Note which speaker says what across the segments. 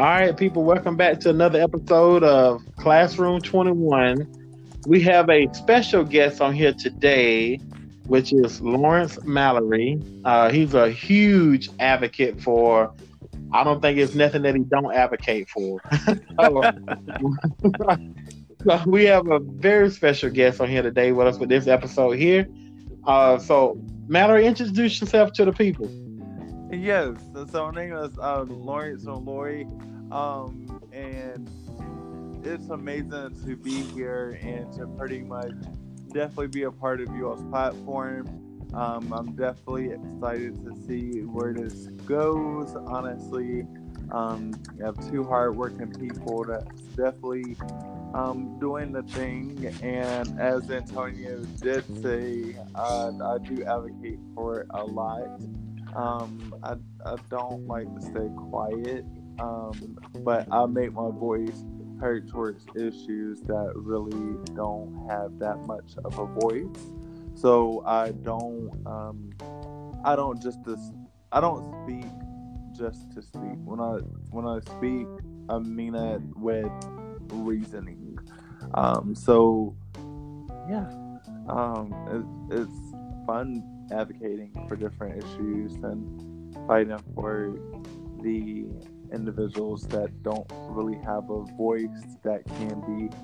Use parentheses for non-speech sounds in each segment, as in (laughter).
Speaker 1: All right, people, welcome back to another episode of Classroom 21. We have a special guest on here today, which is Lawrence Mallory. Uh, he's a huge advocate for, I don't think it's nothing that he don't advocate for. (laughs) so, we have a very special guest on here today with us with this episode here. Uh, so, Mallory, introduce yourself to the people.
Speaker 2: Yes, so my name is uh, Lawrence Mallory, um, and it's amazing to be here and to pretty much definitely be a part of y'all's platform. Um, I'm definitely excited to see where this goes. Honestly, um, you have two hardworking people that's definitely um, doing the thing. And as Antonio did say, uh, I do advocate for it a lot. Um, I, I don't like to stay quiet, um, but I make my voice heard towards issues that really don't have that much of a voice. So I don't, um, I don't just, I don't speak just to speak. When I when I speak, I mean it with reasoning. Um, so yeah, um, it, it's fun advocating for different issues and fighting for the individuals that don't really have a voice that can be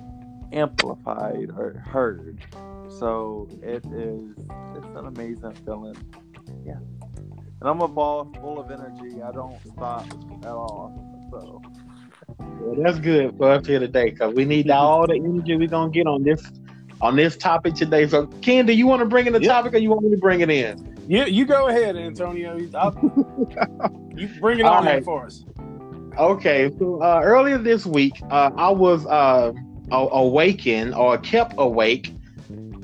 Speaker 2: amplified or heard. So it is it's an amazing feeling. Yeah. And I'm a ball full of energy. I don't stop at all. So
Speaker 1: well, that's good for us here today because we need all the energy we're gonna get on this on this topic today. So, Ken, do you want to bring in the yep. topic or you want me to bring it in?
Speaker 3: You you go ahead, Antonio. you (laughs) bring it on right. for us.
Speaker 1: Okay, so uh, earlier this week, uh, I was uh, awakened or kept awake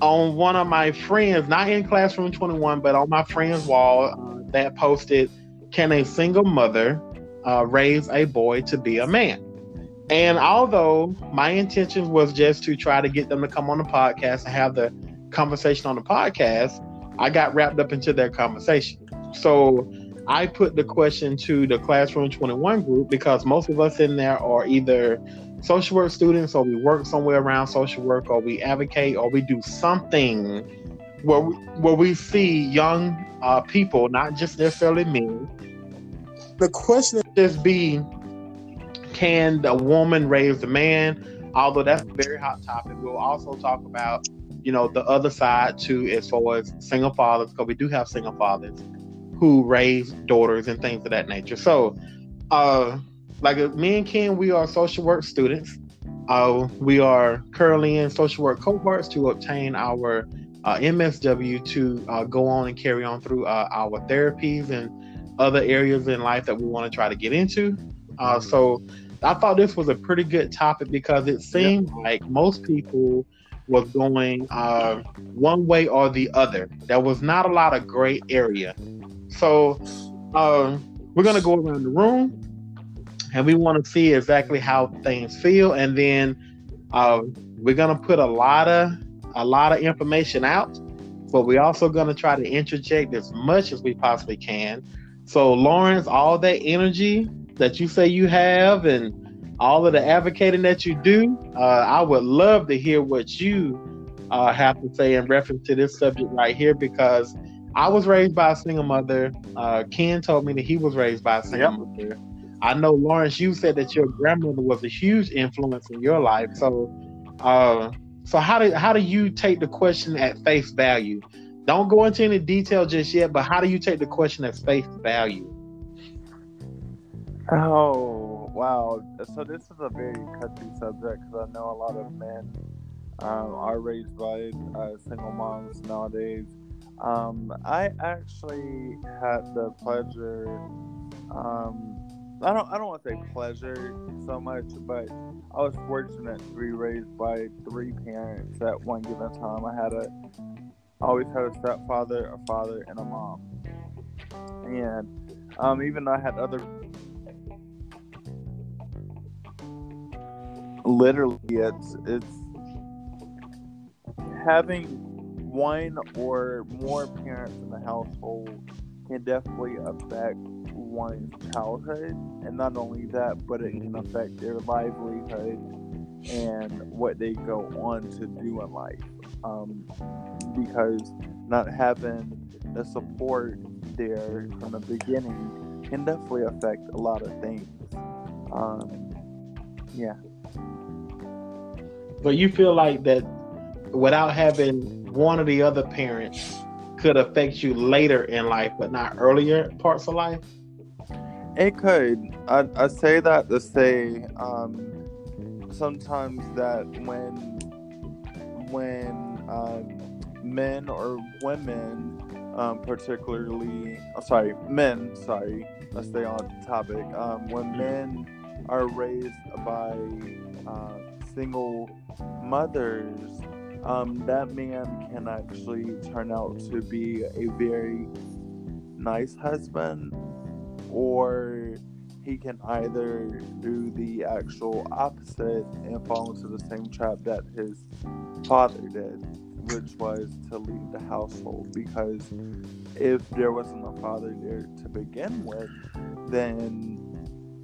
Speaker 1: on one of my friends, not in Classroom 21, but on my friend's wall uh, that posted, Can a single mother uh, raise a boy to be a man? And although my intention was just to try to get them to come on the podcast and have the conversation on the podcast, I got wrapped up into their conversation. So I put the question to the Classroom 21 group because most of us in there are either social work students or we work somewhere around social work or we advocate or we do something where we, where we see young uh, people, not just necessarily men. The question is be can the woman raise the man? Although that's a very hot topic, we'll also talk about, you know, the other side too, as far as single fathers, because we do have single fathers who raise daughters and things of that nature. So, uh, like me and Ken, we are social work students. Uh, we are currently in social work cohorts to obtain our uh, MSW to uh, go on and carry on through uh, our therapies and other areas in life that we want to try to get into. Uh, so I thought this was a pretty good topic because it seemed yeah. like most people was going uh, one way or the other. There was not a lot of gray area. So uh, we're gonna go around the room, and we want to see exactly how things feel, and then uh, we're gonna put a lot of a lot of information out, but we're also gonna try to interject as much as we possibly can. So Lawrence, all that energy that you say you have and all of the advocating that you do, uh, I would love to hear what you uh, have to say in reference to this subject right here because I was raised by a single mother. Uh, Ken told me that he was raised by a single yep. mother. I know Lawrence, you said that your grandmother was a huge influence in your life. So, uh, so how do how do you take the question at face value? Don't go into any detail just yet, but how do you take the question at face value?
Speaker 2: Oh wow! So this is a very touchy subject because I know a lot of men um, are raised by uh, single moms nowadays. Um, I actually had the pleasure. Um, I don't. I don't want to say pleasure so much, but I was fortunate to be raised by three parents at one given time. I had a. Always had a stepfather, a father, and a mom. And um, even though I had other literally it's it's having one or more parents in the household can definitely affect one's childhood, and not only that, but it can affect their livelihood and what they go on to do in life. Um, because not having the support there from the beginning can definitely affect a lot of things. Um, yeah.
Speaker 1: But you feel like that without having one of the other parents could affect you later in life, but not earlier parts of life?
Speaker 2: It could. I I say that to say um, sometimes that when when um, men or women, um, particularly, oh, sorry, men, sorry, let's stay on topic. Um, when men are raised by uh, single mothers, um, that man can actually turn out to be a very nice husband, or he can either do the actual opposite and fall into the same trap that his father did, which was to leave the household. Because if there wasn't a father there to begin with, then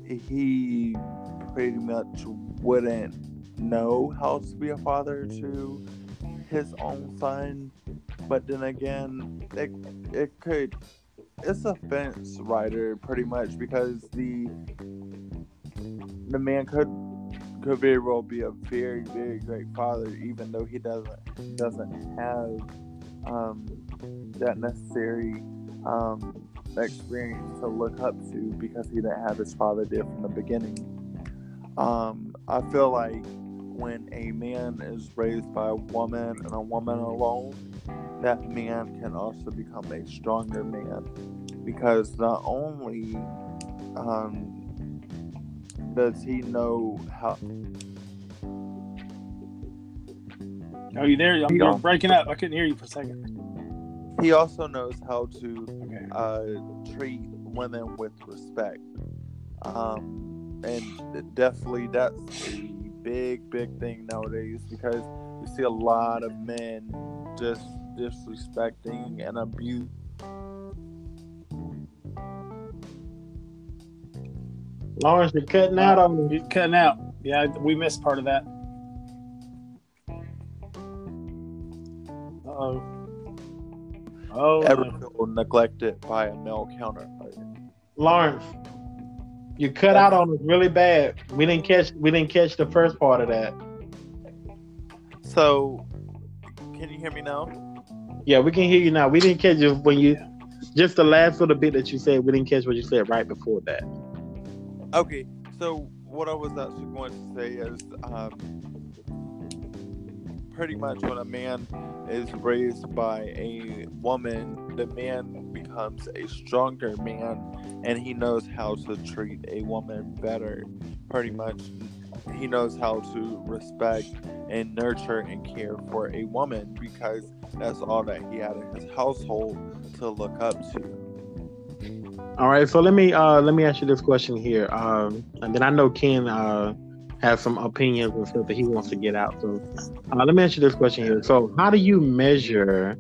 Speaker 2: he pretty much wouldn't know how to be a father to his own son. But then again, it, it could it's a fence rider pretty much because the the man could could very well be a very very great father even though he doesn't doesn't have um, that necessary um, experience to look up to because he didn't have his father there from the beginning. Um, I feel like when a man is raised by a woman and a woman alone, that man can also become a stronger man because not only um, does he know how.
Speaker 3: Are you there? I'm, you're breaking up. I couldn't hear you for a second.
Speaker 2: He also knows how to
Speaker 3: Okay.
Speaker 2: uh, treat women with respect. Um, and definitely that's big, big thing nowadays because you see a lot of men just disrespecting and abuse.
Speaker 1: Lawrence, you're cutting out on me.
Speaker 3: You're cutting out. Yeah, we missed part of that. Uh oh. Oh,
Speaker 2: Ever
Speaker 3: no.
Speaker 2: feel neglected by a male counterpart?
Speaker 1: Lawrence, you cut out on us really bad. We didn't catch we didn't catch the first part of that.
Speaker 2: So, can you hear me now?
Speaker 1: Yeah, we can hear you now. We didn't catch you when you just the last little bit that you said. We didn't catch what you said right before that.
Speaker 2: Okay, so what I was actually going to say is um, pretty much when a man is raised by a woman, the man becomes a stronger man and he knows how to treat a woman better. Pretty much, he knows how to respect and nurture and care for a woman because that's all that he had in his household to look up to.
Speaker 1: All right, so let me uh let me ask you this question here. Um, and then I know Ken uh has some opinions and stuff that he wants to get out. So uh, let me ask you this question here. So how do you measure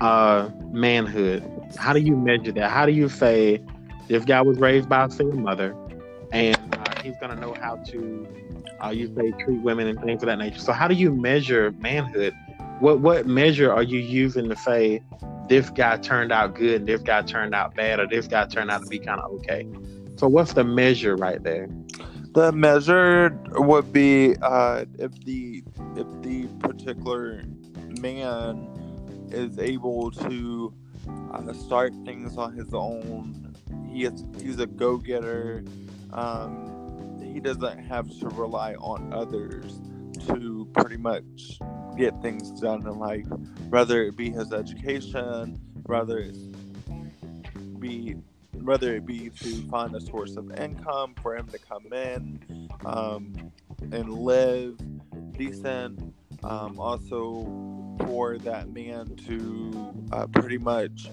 Speaker 1: uh manhood? How do you measure that? How do you say this guy was raised by a single mother and uh, he's gonna know how to uh, you say treat women and things of that nature. So how do you measure manhood? What what measure are you using to say this guy turned out good and this guy turned out bad or this guy turned out to be kind of okay? So what's the measure right there?
Speaker 2: The measure would be uh, if the if the particular man is able to uh, start things on his own. He is he's a go getter. Um, he doesn't have to rely on others to pretty much get things done in life, whether it be his education, whether it be whether it be to find a source of income for him to come in um, and live decent. Um, also, for that man to uh, pretty much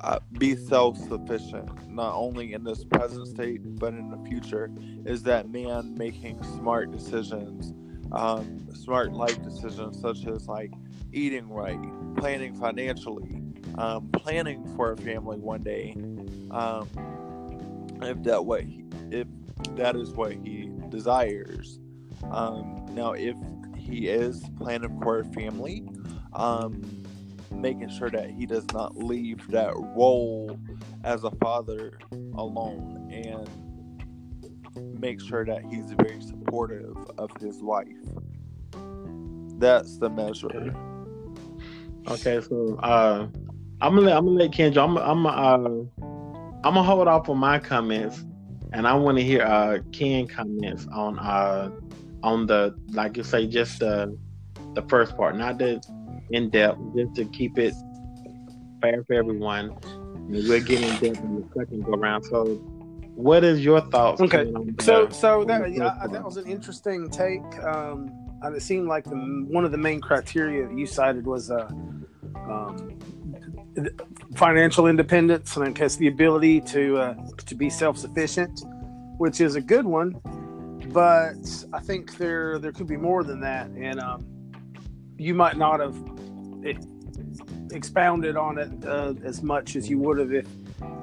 Speaker 2: uh, be self sufficient, not only in this present state, but in the future, is that man making smart decisions, um, smart life decisions, such as like eating right, planning financially, um, planning for a family one day, um, if that what if that is what he desires. Um, now, if he is planning for a family, um, making sure that he does not leave that role as a father alone and make sure that he's very supportive of his wife. That's the measure.
Speaker 1: Okay, so uh, I'm gonna let, I'm gonna let Kendra. I'm I'm uh, I'm gonna hold off on my comments, and I want to hear uh Ken comments on uh on the like you say just the the first part, not the in depth, just to keep it fair for everyone. And we're getting in depth in the second go around. So, what is your thoughts?
Speaker 3: Okay, So, so that that was an interesting take. Um, and it seemed like the, one of the main criteria that you cited was uh, um, financial independence, and I guess the ability to uh, to be self sufficient, which is a good one. But I think there there could be more than that, and um, you might not have expounded on it uh, as much as you would have if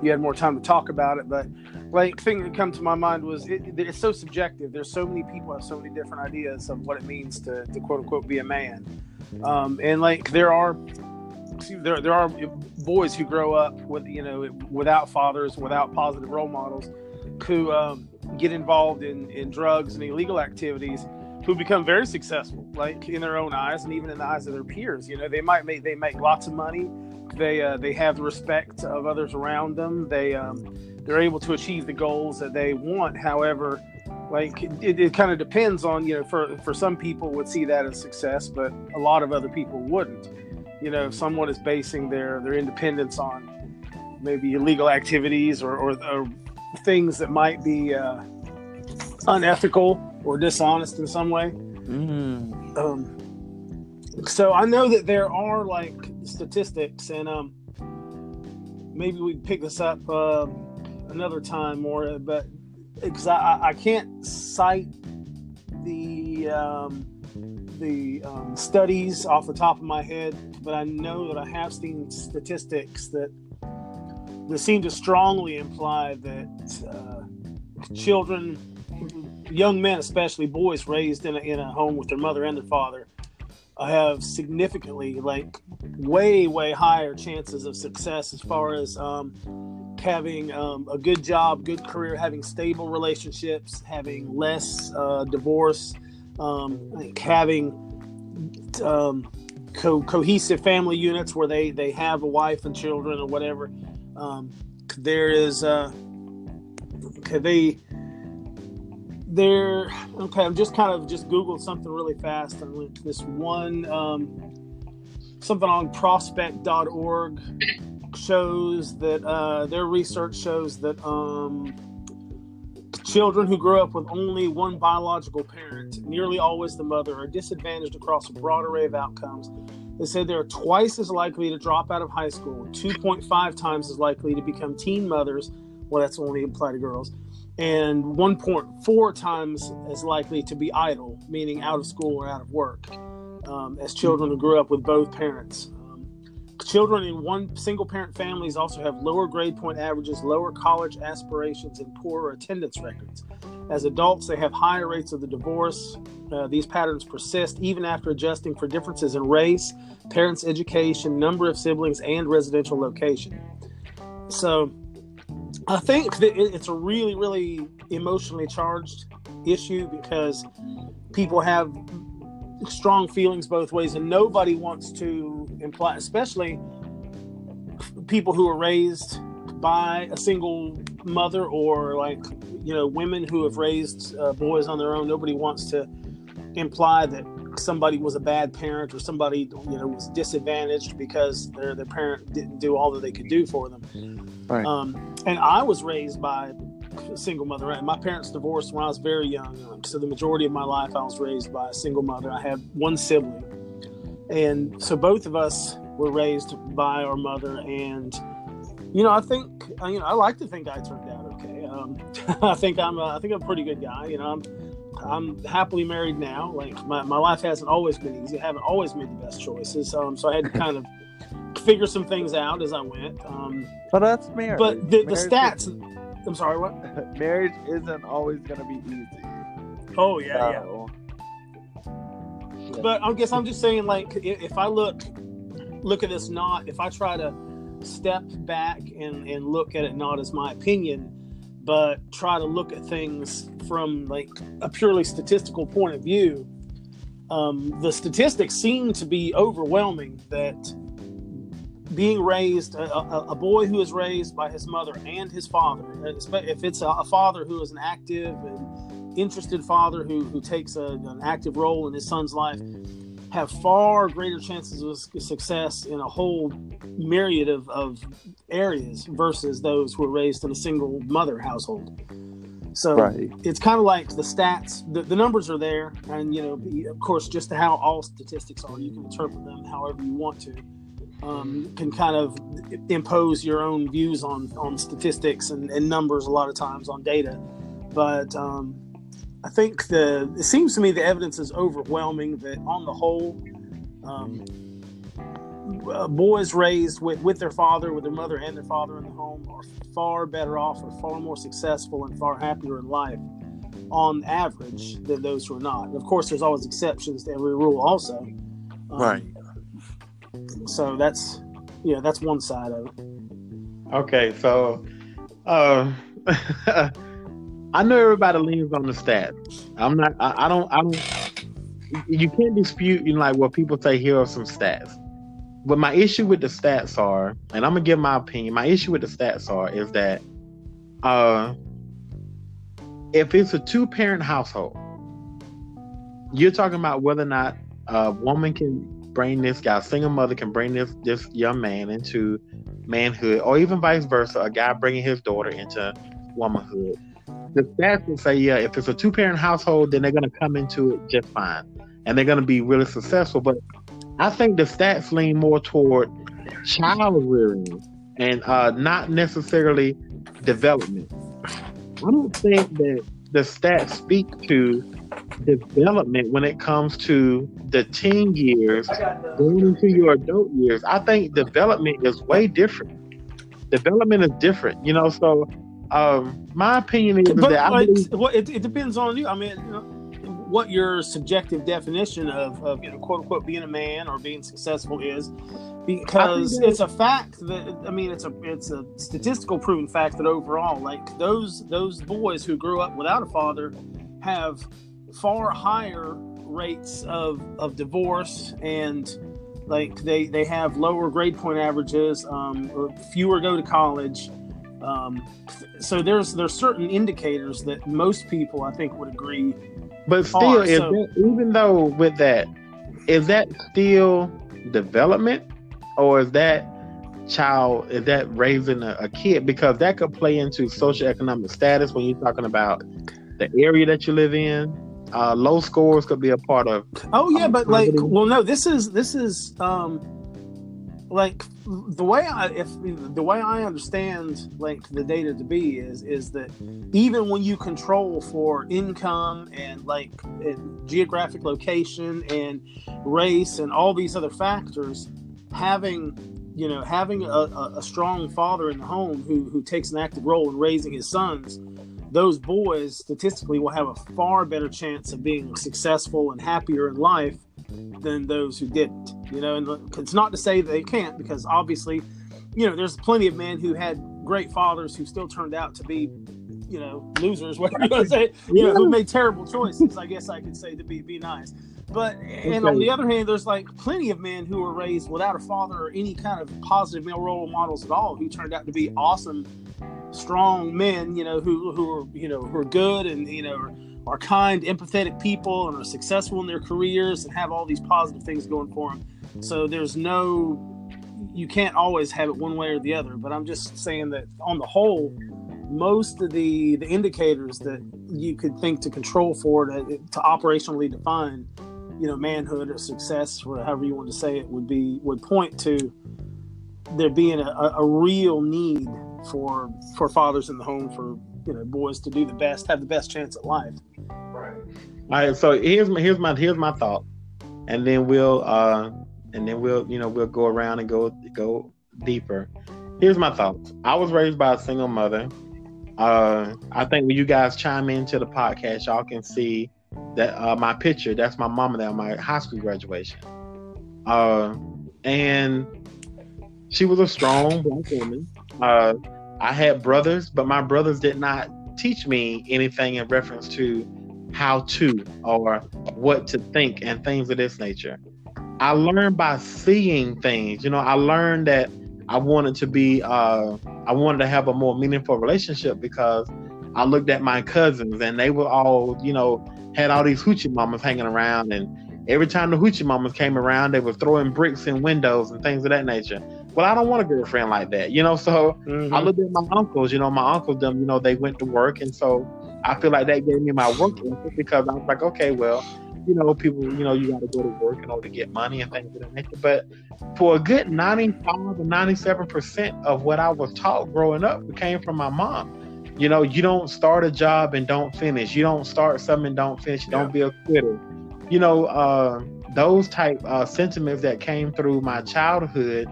Speaker 3: you had more time to talk about it. But like thing that come to my mind was it, it's so subjective. There's so many people have so many different ideas of what it means to, to quote unquote be a man, um, and like there are there there are boys who grow up with you know without fathers, without positive role models, who um, get involved in in drugs and illegal activities. Who become very successful, like in their own eyes, and even in the eyes of their peers. You know, they might make they make lots of money. They uh, they have the respect of others around them. They um, they're able to achieve the goals that they want. However, like it, it kind of depends on you know for for some people would see that as success, but a lot of other people wouldn't. You know, if someone is basing their their independence on maybe illegal activities or or, or things that might be uh, unethical or dishonest in some way.
Speaker 2: Mm.
Speaker 3: Um, so I know that there are like statistics, and um, maybe we pick this up uh, another time more. But because I, I can't cite the um, the um, studies off the top of my head, but I know that I have seen statistics that that seem to strongly imply that uh, children, young men, especially boys raised in a, in a home with their mother and their father, have significantly, like, way, way higher chances of success as far as um, having um, a good job, good career, having stable relationships, having less uh, divorce, um, like having um, co- cohesive family units where they, they have a wife and children or whatever. Um, there is uh, they there okay i'm just kind of just googled something really fast and went to this one um, something on prospect.org shows that uh, their research shows that um, children who grow up with only one biological parent nearly always the mother are disadvantaged across a broad array of outcomes they said they're twice as likely to drop out of high school 2.5 times as likely to become teen mothers well that's only apply to girls and 1.4 times as likely to be idle, meaning out of school or out of work, um, as children who grew up with both parents. Children in one single parent families also have lower grade point averages, lower college aspirations, and poorer attendance records. As adults, they have higher rates of the divorce. Uh, these patterns persist even after adjusting for differences in race, parents' education, number of siblings, and residential location. So, I think that it's a really, really emotionally charged issue because people have strong feelings both ways, and nobody wants to imply, especially people who are raised by a single mother or like you know women who have raised uh, boys on their own. Nobody wants to imply that somebody was a bad parent or somebody you know was disadvantaged because their their parent didn't do all that they could do for them.
Speaker 2: Right.
Speaker 3: Um, and I was raised by single mother. My parents divorced when I was very young, so the majority of my life I was raised by a single mother. I had one sibling, and so both of us were raised by our mother. And you know, I think you know I like to think I turned out okay. Um, (laughs) I think I'm a, I think I'm a pretty good guy. You know, I'm I'm happily married now. Like my, my life hasn't always been easy. I haven't always made the best choices. Um, so I had to kind of figure some things out as I went. Um,
Speaker 2: But that's marriage.
Speaker 3: but the, the stats I'm sorry, what? (laughs)
Speaker 2: marriage isn't always going to be easy.
Speaker 3: Oh yeah, yeah. But I guess I'm just saying, like, if I look look at this not, if I try to step back and and look at it not as my opinion, but try to look at things from like a purely statistical point of view, um, the statistics seem to be overwhelming that being raised a, a, a boy who is raised by his mother and his father if it's a, a father who is an active and interested father who, who takes an active role in his son's life have far greater chances of success in a whole myriad of, of areas versus those who are raised in a single mother household so
Speaker 2: right.
Speaker 3: it's kind of like the stats the, the numbers are there and you know the- of course just how all statistics are you can interpret them however you want to um, can kind of impose your own views on on statistics and, and numbers a lot of times on data but um, i think the it seems to me the evidence is overwhelming that on the whole um, uh, boys raised with, with their father, with their mother and their father in the home, are far better off, or far more successful, and far happier in life on average than those who are not. And of course, there's always exceptions to every rule, also. Um,
Speaker 2: Right.
Speaker 3: So that's yeah, that's one side of it.
Speaker 1: Okay, so uh, (laughs) I know everybody leans on the stats. I'm not. I, I don't. I don't. You can't dispute. You know, like what people say. Here are some stats. But my issue with the stats are, and I'm gonna give my opinion. My issue with the stats are is that, uh, if it's a two-parent household, you're talking about whether or not a woman can bring this guy, single mother can bring this this young man into manhood, or even vice versa, a guy bringing his daughter into womanhood. The stats will say, yeah, if it's a two parent household, then they're going to come into it just fine and they're going to be really successful. But I think the stats lean more toward child rearing and uh, not necessarily development. I don't think that the stats speak to development when it comes to the teen years going into your adult years, I think development is way different. Development is different, you know. So, um, my opinion is
Speaker 3: But
Speaker 1: that I believe,
Speaker 3: well, it, it depends on you. I mean, you know, what your subjective definition of, of you know, quote unquote, being a man or being successful is, because it's a fact that I mean, it's a it's a statistical proven fact that overall, like those those boys who grew up without a father have far higher rates of of divorce and like they they have lower grade point averages um, fewer go to college um, so there's there's certain indicators that most people I think would agree.
Speaker 1: but still,
Speaker 3: are, so-
Speaker 1: that, even though with that, is that still development, or is that child is that raising a, a kid? Because that could play into socioeconomic status when you're talking about the area that you live in. Uh, low scores could be a part of
Speaker 3: Oh yeah,
Speaker 1: Um,
Speaker 3: but like, well, no, this is this is um, like the way I if the way I understand like the data to be is is that even when you control for income and like and geographic location and race and all these other factors, having you know having a, a, a strong father in the home who who takes an active role in raising his sons those boys statistically will have a far better chance of being successful and happier in life than those who didn't. You know, and it's not to say they can't, because obviously, you know, there's plenty of men who had great fathers who still turned out to be, you know, losers. (laughs) Whatever you want to say, you know, who made terrible choices. I guess I could say to be be nice. But and on the other hand, there's like plenty of men who were raised without a father or any kind of positive male role models at all, who turned out to be awesome strong men, you know, who who are you know who are good and you know are, are kind, empathetic people and are successful in their careers and have all these positive things going for them. So there's no, you can't always have it one way or the other. But I'm just saying that on the whole, most of the the indicators that you could think to control for to, to operationally define, you know, manhood or success or however you want to say it would be would point to there being a, a, a real need for for fathers in the home for you know boys to do the best, have the best chance at life. Right.
Speaker 1: All right, so here's my here's my here's my thought, and then we'll uh and then we'll you know we'll go around and go go deeper. Here's my thoughts. I was raised by a single mother. Uh, I think when you guys chime into the podcast, y'all can see that uh, my picture. That's my mama there, my high school graduation. Uh, and she was a strong black woman. Uh, I had brothers, but my brothers did not teach me anything in reference to how to or what to think and things of this nature. I learned by seeing things. You know, I learned that I wanted to be, uh, I wanted to have a more meaningful relationship because I looked at my cousins and they were all, you know, had all these hoochie mamas hanging around. And every time the hoochie mamas came around, they were throwing bricks in windows and things of that nature. Well, I don't want a girlfriend like that, you know. So mm-hmm. I looked at my uncles, you know, my uncles, them, you know, they went to work. And so I feel like that gave me my work ethic because I was like, okay, well, you know, people, you know, you got to go to work in order to get money and things of that nature. But for a good 95 or 97% of what I was taught growing up came from my mom. You know, you don't start a job and don't finish. You don't start something and don't finish. Yeah. Don't be a quitter. You know, uh, those type uh, sentiments that came through my childhood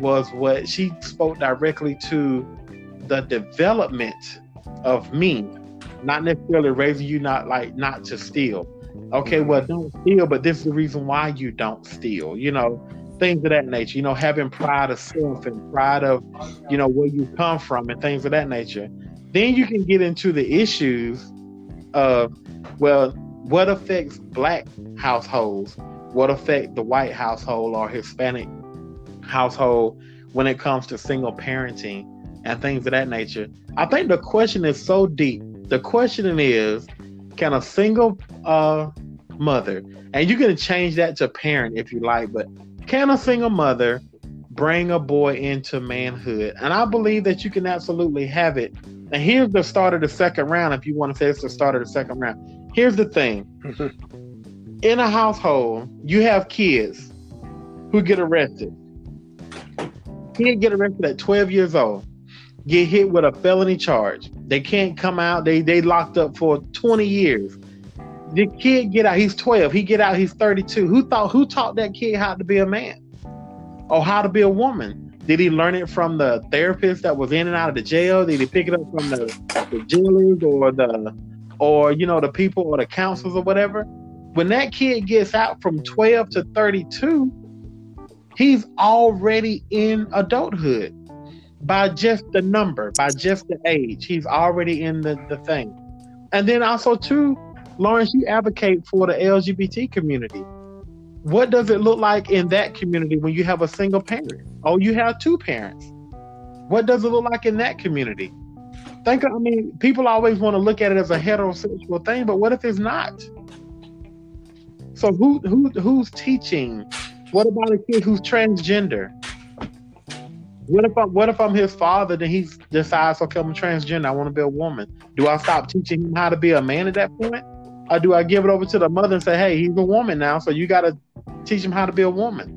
Speaker 1: was what she spoke directly to the development of me, not necessarily raising you not like not to steal Okay, well, mm-hmm. don't steal, but this is the reason why you don't steal. You know, things of that nature. You know, having pride of self and pride of, you know, where you come from and things of that nature. Then you can get into the issues of, well, what affects black households? What affect the white household or Hispanic household when it comes to single parenting and things of that nature? I think the question is so deep. The question is can a single uh, mother, and you can change that to parent if you like, but can a single mother bring a boy into manhood? And I believe that you can absolutely have it. And here's the start of the second round, if you want to say it's the start of the second round. Here's the thing (laughs) in a household, you have kids who get arrested. Kid get arrested at 12 years old get hit with a felony charge. They can't come out. They they locked up for 20 years. The kid get out. He's 12. He get out. He's 32. Who thought? Who taught that kid how to be a man, or how to be a woman? Did he learn it from the therapist that was in and out of the jail? Did he pick it up from the, the jailers or the, or you know the people or the counselors or whatever? When that kid gets out from 12 to 32, he's already in adulthood by just the number, by just the age. He's already in the, the thing. And then also too, Lawrence, you advocate for the LGBT community. What does it look like in that community when you have a single parent? Oh, you have two parents. What does it look like in that community? Think I mean, people always want to look at it as a heterosexual thing, but what if it's not? So who who who's teaching? What about a kid who's transgender? What if I'm what if I'm his father? Then he decides, okay, I'm transgender. I want to be a woman. Do I stop teaching him how to be a man at that point, or do I give it over to the mother and say, hey, he's a woman now, so you got to teach him how to be a woman?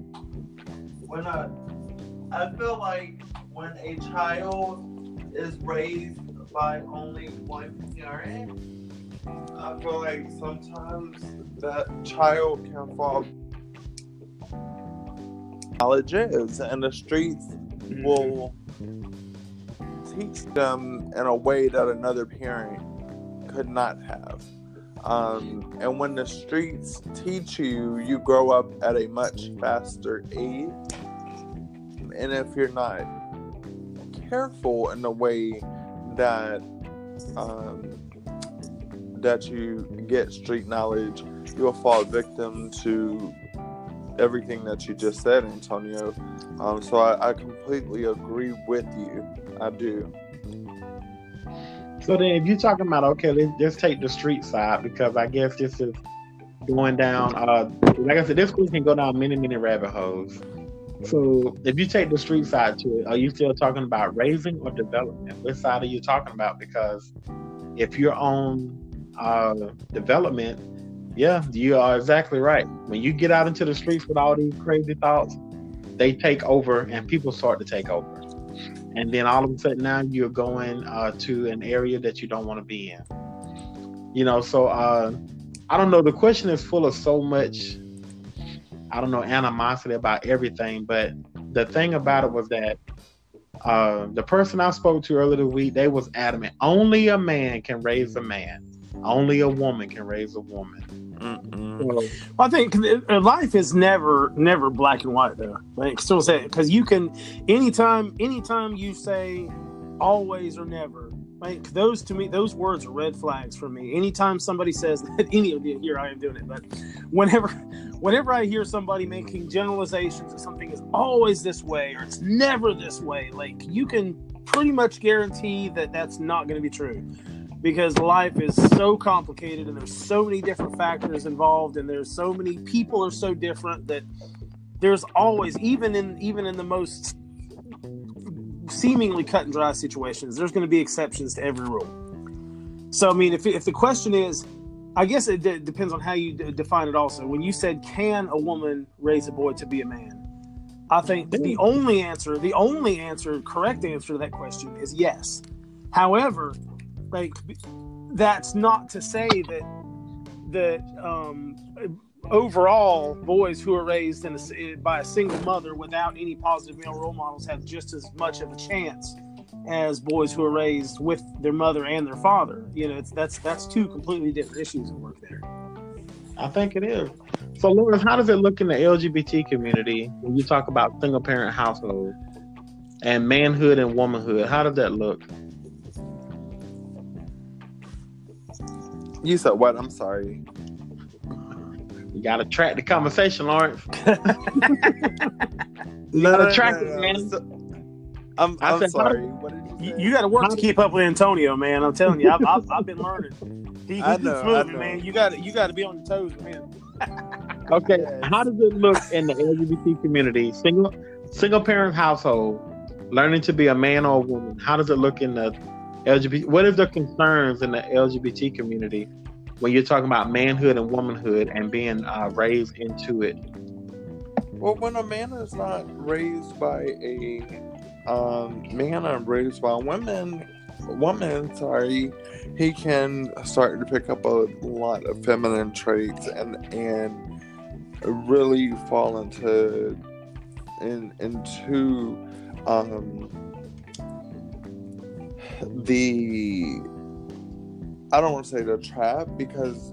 Speaker 4: When I, I feel like when a child is raised by only one parent, I feel like sometimes that child can fall
Speaker 2: knowledge is and the streets will teach them in a way that another parent could not have. Um, and when the streets teach you, you grow up at a much faster age. And if you're not careful in the way that um, that you get street knowledge, you'll fall victim to everything that you just said, Antonio. Um, so I, I completely agree with you. I do.
Speaker 1: So then, if you're talking about okay, let's just take the street side because I guess this is going down. Uh, like I said, this can go down many, many rabbit holes. So if you take the street side to it, are you still talking about raising or development? Which side are you talking about? Because if you're on uh, development, yeah, you are exactly right. When you get out into the streets with all these crazy thoughts, they take over and people start to take over. And then all of a sudden now you're going uh, to an area that you don't want to be in. You know, so uh, I don't know. The question is full of so much, I don't know, animosity about everything. But the thing about it was that uh, the person I spoke to earlier this week, they was adamant. Only a man can raise a man. Only a woman can raise a woman.
Speaker 3: Well, I think uh, life is never, never black and white though. Like still say because you can anytime, anytime you say always or never. Like those to me, those words are red flags for me. Anytime somebody says that, (laughs) any of you here, I am doing it. But whenever, (laughs) whenever I hear somebody making generalizations that something is always this way or it's never this way, like you can pretty much guarantee that that's not going to be true because life is so complicated and there's so many different factors involved and there's so many people are so different that there's always even in even in the most seemingly cut and dry situations there's going to be exceptions to every rule. So i mean if, if the question is i guess it d- depends on how you d- define it also. When you said can a woman raise a boy to be a man? I think the only answer the only answer correct answer to that question is yes. However like that's not to say that that um overall boys who are raised in a, by a single mother without any positive male role models have just as much of a chance as boys who are raised with their mother and their father you know it's that's that's two completely different issues at work there
Speaker 1: I think it is. So, Lawrence, how does it look in the LGBT community when you talk about single parent household and manhood and womanhood? How does that look?
Speaker 2: You said what? I'm sorry.
Speaker 1: You got to track the conversation, Lawrence.
Speaker 2: No,
Speaker 1: gotta track it, uh, man.
Speaker 2: So- I'm,
Speaker 1: I
Speaker 2: I'm
Speaker 1: said,
Speaker 2: sorry. What did you
Speaker 3: you,
Speaker 2: say?
Speaker 3: you got to work to keep up with antonio man i'm telling you i've, I've, I've been learning he, he
Speaker 2: I
Speaker 3: keeps
Speaker 2: know, I know.
Speaker 3: man you got to you got to be on your toes man. (laughs)
Speaker 1: Okay,
Speaker 2: Yes.
Speaker 1: how does it look in the LGBT community? Single single parent household, learning to be a man or a woman. How does it look in the LGBT? What is the concerns in the LGBT community when you're talking about manhood and womanhood and being uh, raised into it?
Speaker 2: Well, when a man is not raised by a um, man and raised by a woman, woman, sorry, he can start to pick up a lot of feminine traits and and really fall into in into um, the I don't want to say the trap because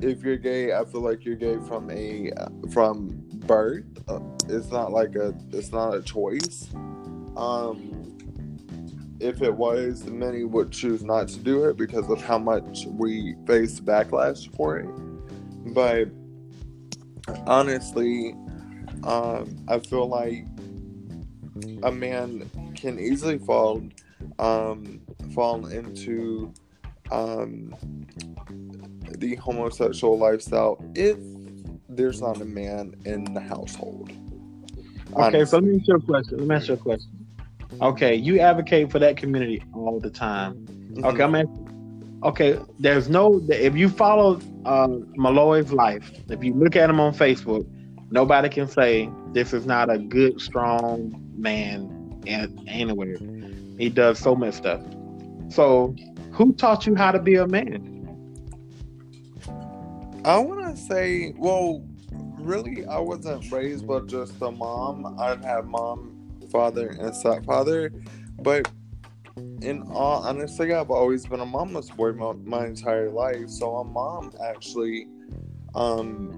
Speaker 2: if you're gay, I feel like you're gay from a from birth. Uh, it's not like a it's not a choice. Um, if it was, many would choose not to do it because of how much we face backlash for it. But honestly, um, I feel like a man can easily fall um, fall into um, the homosexual lifestyle if there's not a man in the household.
Speaker 1: Okay, so let me ask you a question. Let me ask you a question. Okay, you advocate for that community all the time. Okay, I'm asking, okay. There's no if you follow uh, Mallory's life, if you look at him on Facebook, nobody can say this is not a good, strong man and anywhere. He does so much stuff. So, who taught you how to be a man?
Speaker 2: I want to say, well, really, I wasn't raised by just a mom. I'd have mom, father, and stepfather. But in all honesty, I've always been a mama's boy my, my entire life. So a mom actually um,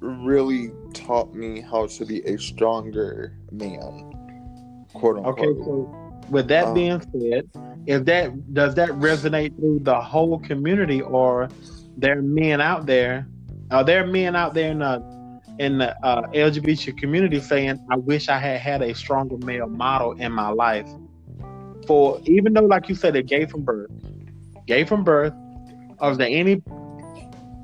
Speaker 2: really taught me how to be a stronger man, quote unquote.
Speaker 1: Okay, so with that
Speaker 2: Um,
Speaker 1: being said, is that does that resonate through the whole community, or there are men out there? Are there men out there in the in the uh, LGBT community saying, "I wish I had had a stronger male model in my life"? For even though, like you said, they're gay from birth, gay from birth. Is there any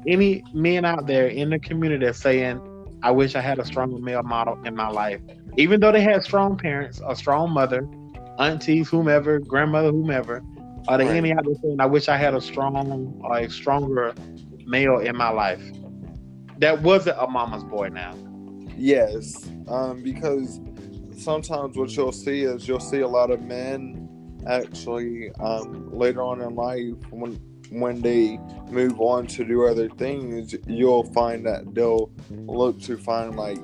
Speaker 1: any men out there in the community that's saying, "I wish I had a stronger male model in my life"? Even though they had strong parents, a strong mother, aunties, whomever, grandmother, whomever, are there
Speaker 2: Right.
Speaker 1: any out there saying, I wish I had a strong or a stronger male in my life? That wasn't a mama's boy now.
Speaker 2: Yes, um, because sometimes what you'll see is you'll see a lot of men actually um, later on in life when when they move on to do other things, you'll find that they'll look to find like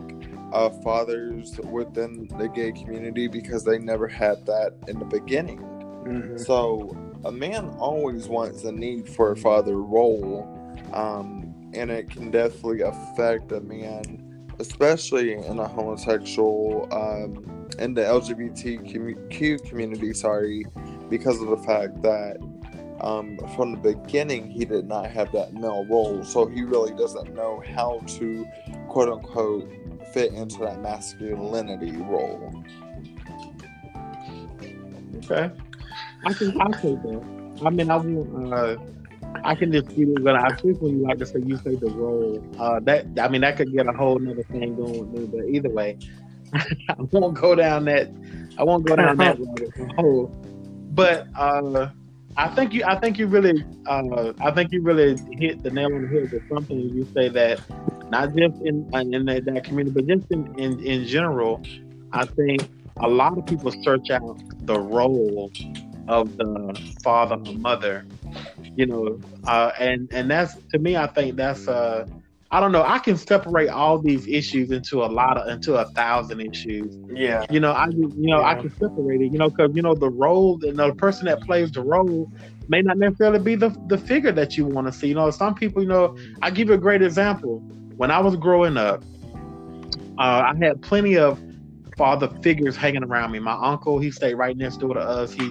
Speaker 5: uh, fathers within the gay community because they never had that in the beginning.
Speaker 3: Mm-hmm.
Speaker 5: So a man always wants a need for a father role, um, and it can definitely affect a man, especially in a homosexual, um, in the LGBTQ community. Sorry, because of the fact that um, from the beginning he did not have that male role, so he really doesn't know how to quote unquote fit into that masculinity role.
Speaker 1: Okay. I can I take that. I mean I won't uh I can dispute it, but I think when you like to say you say the role, uh that I mean that could get a whole nother thing going with me, but either way, (laughs) I won't go down that I won't go down that (laughs) hole. But uh I think you I think you really uh I think you really hit the nail on the head with something you say that not just in in that, that community, but just in, in, in general, I think a lot of people search out the role of the father or mother, you know, uh, and and that's to me, I think that's uh, I don't know, I can separate all these issues into a lot of into a thousand issues.
Speaker 3: Yeah,
Speaker 1: You know, I you know I can separate it, you know, because you know the role and the person that plays the role may not necessarily be the the figure that you want to see. You know, some people, you know, I give you a great example. When I was growing up, uh, I had plenty of father figures hanging around me. My uncle, he stayed right next door to us. He,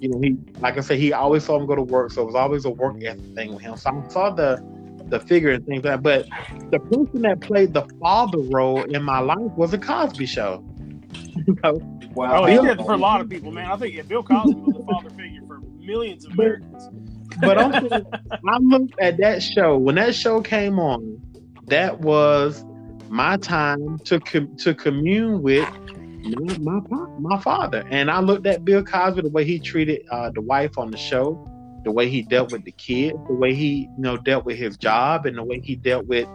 Speaker 1: you know, he like I said, he always saw him go to work, so it was always a work ethic thing with him. So I saw the the figure and things like that. But the person that played the father role in my life was a Cosby Show. (laughs) You know,
Speaker 3: Oh, he did for a lot of people, man. I think yeah, Bill Cosby was a father figure for millions of Americans. (laughs)
Speaker 1: But also, I looked at that show when that show came on. That was my time to com- to commune with my my, my father, and I looked at Bill Cosby the way he treated uh, the wife on the show, the way he dealt with the kids, the way he you know dealt with his job, and the way he dealt with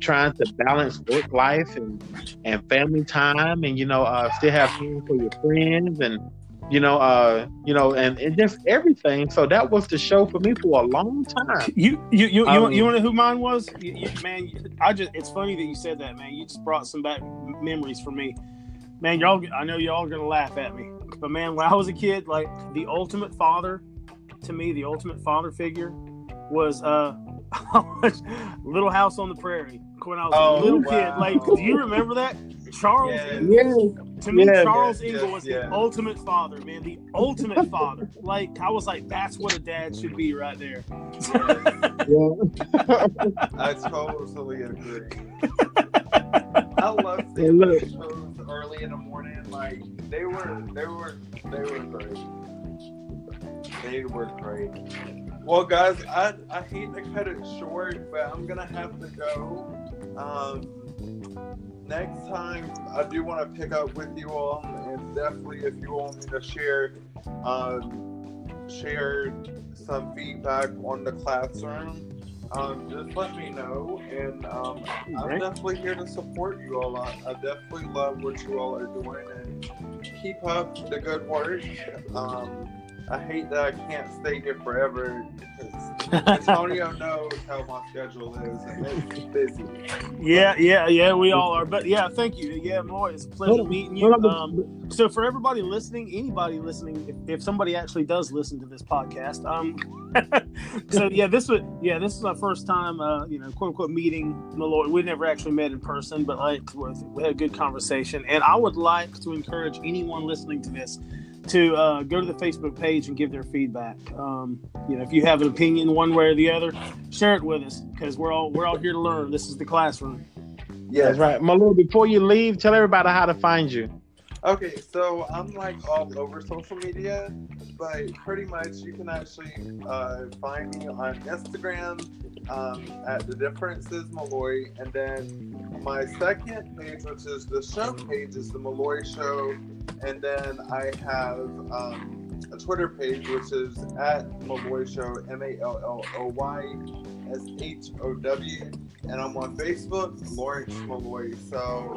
Speaker 1: trying to balance work life and and family time, and you know uh, still have time for your friends and you know, uh, you know, and, and just everything. So that was the show for me for a long time.
Speaker 3: You you you you,
Speaker 1: Um,
Speaker 3: you know who mine was? You, you, man, I just it's funny that you said that, man. You just brought some back memories for me. Man, y'all I know y'all are gonna laugh at me. But man, when I was a kid, like the ultimate father to me, the ultimate father figure was uh (laughs) Little House on the Prairie. When I was
Speaker 2: Oh,
Speaker 3: a little
Speaker 2: wow.
Speaker 3: kid. Like, do you remember that? Charles
Speaker 2: Yeah.
Speaker 3: Ingalls? To me,
Speaker 1: Yeah.
Speaker 3: Charles
Speaker 2: Yes,
Speaker 3: Ingle
Speaker 2: yes,
Speaker 3: was
Speaker 2: yeah.
Speaker 3: the ultimate father, man. The ultimate (laughs) father. Like, I was like, that's what a dad should be right there.
Speaker 1: Yeah.
Speaker 2: I totally agree. (laughs) I love
Speaker 1: Hey,
Speaker 2: seeing
Speaker 1: look.
Speaker 2: those shows early in the morning. Like they were, they were, they were great. They were great. Well, guys, I I hate to cut it short, but I'm gonna have to go. Um, next time, I do want to pick up with you all, and definitely if you want me to share, um, share some feedback on the classroom um, just let me know, and um, I'm
Speaker 3: Right.
Speaker 2: definitely here to support you all. I, I definitely love what you all are doing, and keep up the good work. Um, I hate that I can't stay here forever because (laughs) Antonio knows how my schedule is, and it's busy.
Speaker 3: Yeah, yeah, yeah, we all are. But yeah, thank you. Yeah, Moy, it's a pleasure
Speaker 1: Hold
Speaker 3: meeting you.
Speaker 1: hold
Speaker 3: Um, so for everybody listening, anybody listening, if, if somebody actually does listen to this podcast, um, (laughs) so yeah, this was yeah, this is our first time, uh, you know, quote unquote meeting Malloy. We never actually met in person, but like we had a good conversation. And I would like to encourage anyone listening to this to uh, go to the Facebook page and give their feedback. Um, you know, if you have an opinion one way or the other, share it with us because we're all we're all here to learn. This is the classroom.
Speaker 1: Yeah, that's right. Malloy, before you leave, tell everybody how to find you.
Speaker 2: Okay, so I'm like all over social media, but pretty much you can actually uh, find me on Instagram um, at the differences Malloy, and then my second page, which is the show page, is the Malloy Show, and then I have um, a Twitter page which is at Malloy Show, M A L L O Y S H O W, and I'm on Facebook, Lawrence Malloy. So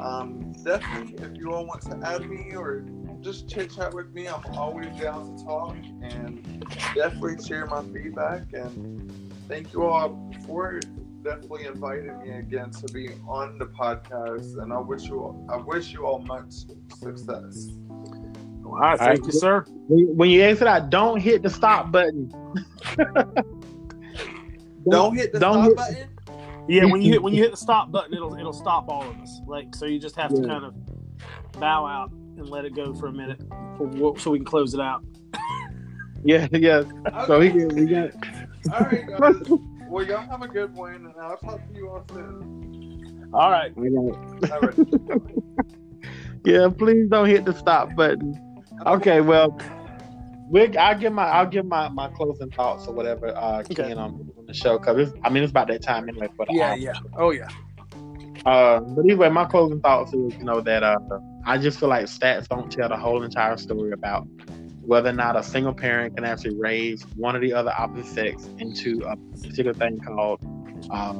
Speaker 2: um, definitely, if you all want to add me or just chit chat with me, I'm always down to talk and definitely share my feedback. And thank you all for
Speaker 4: definitely inviting me again to be on the podcast, and I wish you all, I wish you all much success.
Speaker 3: All right, thank you, sir.
Speaker 1: When when you exit out, don't hit the stop button. (laughs)
Speaker 4: Don't hit the
Speaker 1: Don't
Speaker 4: stop
Speaker 1: hit-
Speaker 4: button.
Speaker 3: Yeah, when you hit when you hit the stop button, it'll it'll stop all of us. Like so, you just have to kind of bow out and let it go for a minute, for, so we can close it out. (laughs)
Speaker 1: Yeah, yeah. So he can, we got. It.
Speaker 4: All right, (laughs) guys. Well, y'all have a good one, and I'll talk to you all soon.
Speaker 3: All right.
Speaker 1: we got-
Speaker 4: All right. (laughs)
Speaker 1: Yeah, please don't hit the stop button. Okay, well, we I'll give my I'll give my, my closing thoughts or whatever uh
Speaker 3: Okay.
Speaker 1: can on, on the show because I mean it's about that time anyway for the
Speaker 3: Yeah,
Speaker 1: album.
Speaker 3: yeah. Oh yeah.
Speaker 1: Uh, but anyway, my closing thoughts is you know that uh I just feel like stats don't tell the whole entire story about whether or not a single parent can actually raise one or the other opposite sex into a particular thing called uh,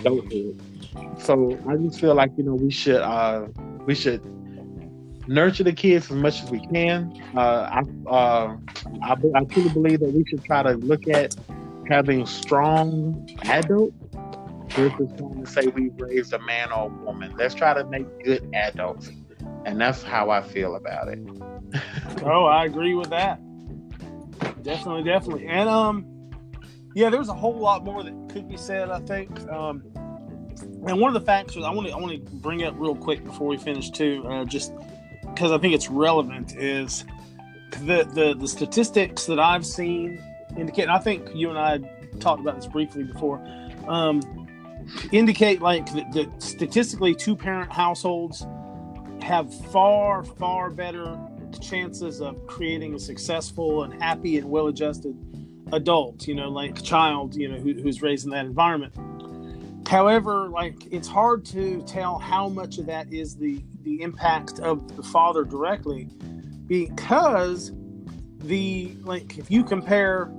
Speaker 1: adulthood. So I just feel like you know we should uh we should nurture the kids as much as we can. Uh, I, uh, I I truly believe that we should try to look at having strong adults versus trying to say we raised a man or a woman. Let's try to make good adults, and that's how I feel about it. (laughs)
Speaker 3: Oh, I agree with that. Definitely, definitely. And um, yeah, there's a whole lot more that could be said. I think. Um, and one of the factors I want to I want to bring up real quick before we finish too, uh, just because I think it's relevant, is the the the statistics that I've seen indicate. And I think you and I talked about this briefly before. Um, indicate like that, that statistically, two parent households have far far better chances of creating a successful and happy and well-adjusted adult you know like child you know who, who's raised in that environment however like it's hard to tell how much of that is the the impact of the father directly because the like if you compare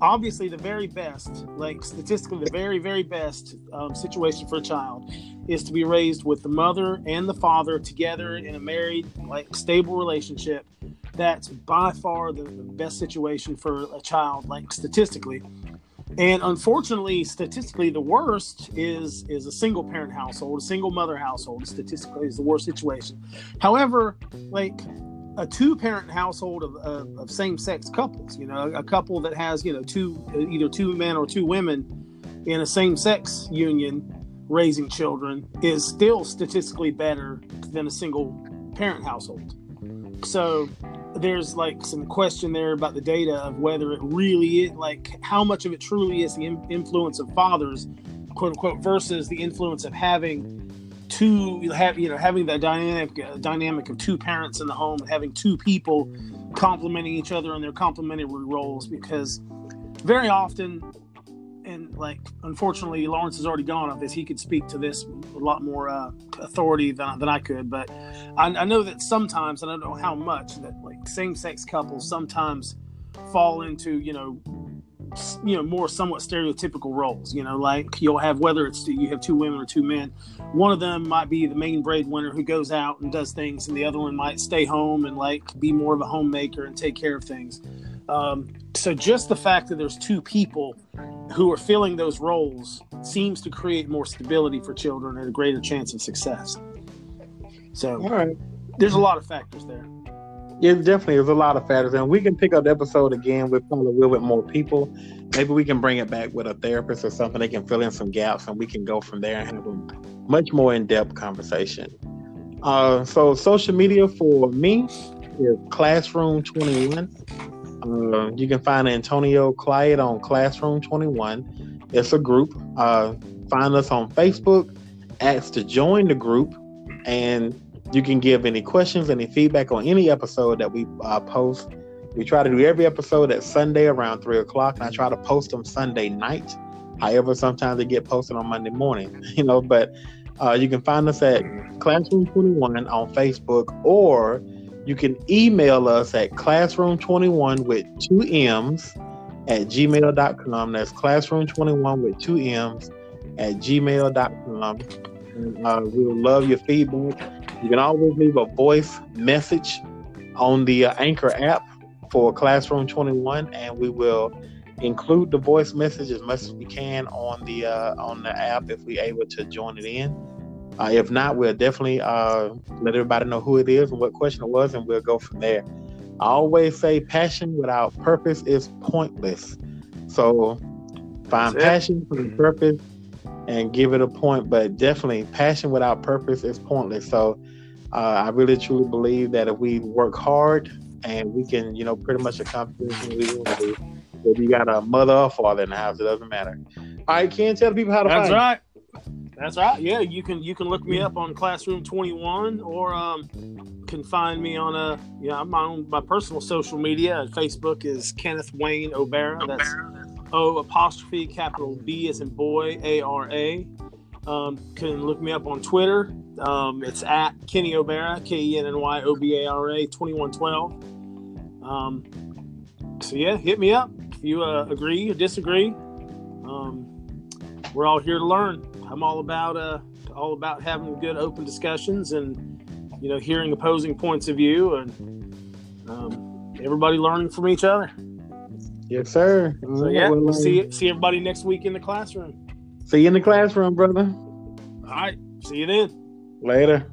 Speaker 3: obviously the very best like statistically the very very best um, situation for a child is to be raised with the mother and the father together in a married like stable relationship. That's by far the, best situation for a child like statistically. And unfortunately statistically the worst is is a single parent household a single mother household statistically is the worst situation. However like a two parent household of, of, of same sex couples you know a couple that has you know two either two men or two women in a same sex union raising children is still statistically better than a single parent household. So there's like some question there about the data of whether it really is like how much of it truly is the in- influence of fathers quote unquote versus the influence of having two have you know having that dynamic uh, dynamic of two parents in the home and having two people complementing each other in their complementary roles because very often and like unfortunately lawrence has already gone. On this he could speak to this a lot more uh, authority than, than i could but I, I know that sometimes and i don't know how much that like same-sex couples sometimes fall into you know you know more somewhat stereotypical roles you know like you'll have whether it's you have two women or two men one of them might be the main breadwinner who goes out and does things and the other one might stay home and like be more of a homemaker and take care of things. Um, so just the fact that there's two people who are filling those roles seems to create more stability for children and a greater chance of success. So
Speaker 1: right.
Speaker 3: there's a lot of factors there
Speaker 1: Yeah, definitely. There's a lot of factors, and we can pick up the episode again with probably will with more people. Maybe we can bring it back with a therapist or something. They can fill in some gaps, and we can go from there and have a much more in-depth conversation. Uh, so, social media for me is Classroom Twenty One. Uh, you can find Antonio Clyde on Classroom Twenty One. It's a group. Uh, find us on Facebook. Ask to join the group, and you can give any questions, any feedback on any episode that we uh, post. We try to do every episode at Sunday around three o'clock, and I try to post them Sunday night. However, sometimes they get posted on Monday morning, (laughs) you know. But uh, you can find us at Classroom Twenty One on Facebook, or you can email us at Classroom Twenty One with two M's at gmail.com. That's Classroom Twenty One with two M's at gmail.com. And, uh, we will love your feedback. You can always leave a voice message on the uh, Anchor app for Classroom 21, and we will include the voice message as much as we can on the uh, on the app if we're able to join it in. Uh, if not, we'll definitely uh, let everybody know who it is and what question it was, and we'll go from there. I always say passion without purpose is pointless. So find passion for the purpose and give it a point. But definitely, passion without purpose is pointless. So uh, I really truly believe that if we work hard and we can, you know, pretty much accomplish what we want to do, whether you got a mother or father in the house, it doesn't matter. Right, Ken, tell people how to
Speaker 3: That's
Speaker 1: find you.
Speaker 3: right. That's right. Yeah, you can you can look me up on Classroom Twenty One, or um, can find me on a yeah my own my personal social media. Facebook is Kenneth Wayne O'Bara. That's O apostrophe capital B as in boy A R A. Um, can look me up on Twitter. Um, it's at Kenny O'Bara K E N N Y O B A R A twenty one twelve. Um, so yeah, hit me up if you uh, agree or disagree. Um, we're all here to learn. I'm all about uh all about having good open discussions and you know hearing opposing points of view and um, everybody learning from each other.
Speaker 1: Yes, sir.
Speaker 3: So yeah,
Speaker 1: Well,
Speaker 3: we'll see see everybody next week in the classroom.
Speaker 1: See you in the classroom, brother.
Speaker 3: All right, see you then.
Speaker 1: Later.